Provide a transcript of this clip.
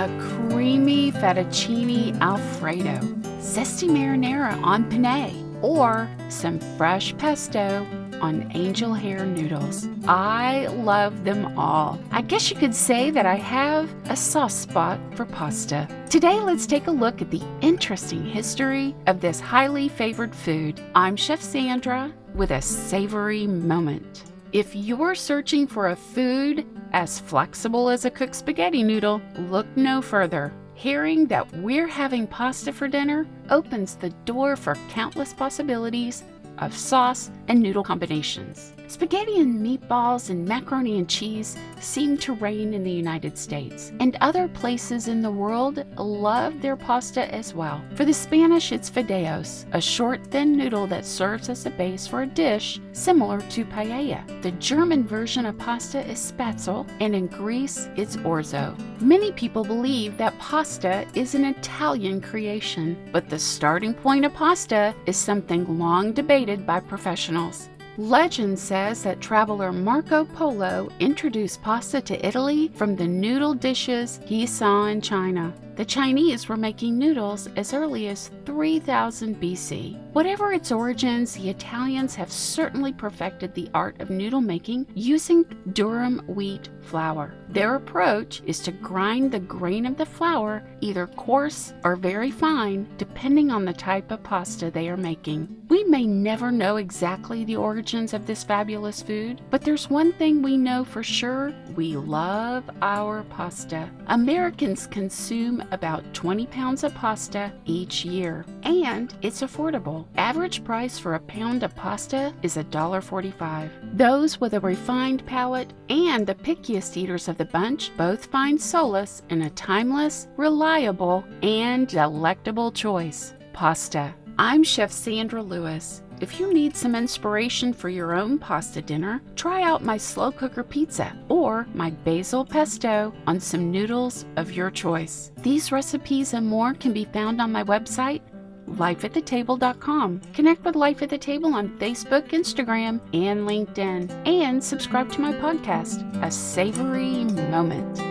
a creamy fettuccine alfredo, zesty marinara on penne, or some fresh pesto on angel hair noodles. I love them all. I guess you could say that I have a soft spot for pasta. Today, let's take a look at the interesting history of this highly favored food. I'm Chef Sandra with a savory moment. If you're searching for a food as flexible as a cooked spaghetti noodle, look no further. Hearing that we're having pasta for dinner opens the door for countless possibilities of sauce and noodle combinations. Spaghetti and meatballs and macaroni and cheese seem to reign in the United States, and other places in the world love their pasta as well. For the Spanish, it's fideos, a short, thin noodle that serves as a base for a dish similar to paella. The German version of pasta is spätzle, and in Greece, it's orzo. Many people believe that pasta is an Italian creation, but the starting point of pasta is something long debated by professionals. Legend says that traveler Marco Polo introduced pasta to Italy from the noodle dishes he saw in China. The Chinese were making noodles as early as 3000 BC. Whatever its origins, the Italians have certainly perfected the art of noodle making using durum wheat flour. Their approach is to grind the grain of the flour either coarse or very fine, depending on the type of pasta they are making. We may never know exactly the origins of this fabulous food, but there's one thing we know for sure we love our pasta. Americans consume about 20 pounds of pasta each year, and it's affordable. Average price for a pound of pasta is $1.45. Those with a refined palate and the pickiest eaters of the bunch both find solace in a timeless, reliable, and delectable choice pasta. I'm Chef Sandra Lewis. If you need some inspiration for your own pasta dinner, try out my slow cooker pizza or my basil pesto on some noodles of your choice. These recipes and more can be found on my website, lifeatthetable.com. Connect with Life at the Table on Facebook, Instagram, and LinkedIn. And subscribe to my podcast, A Savory Moment.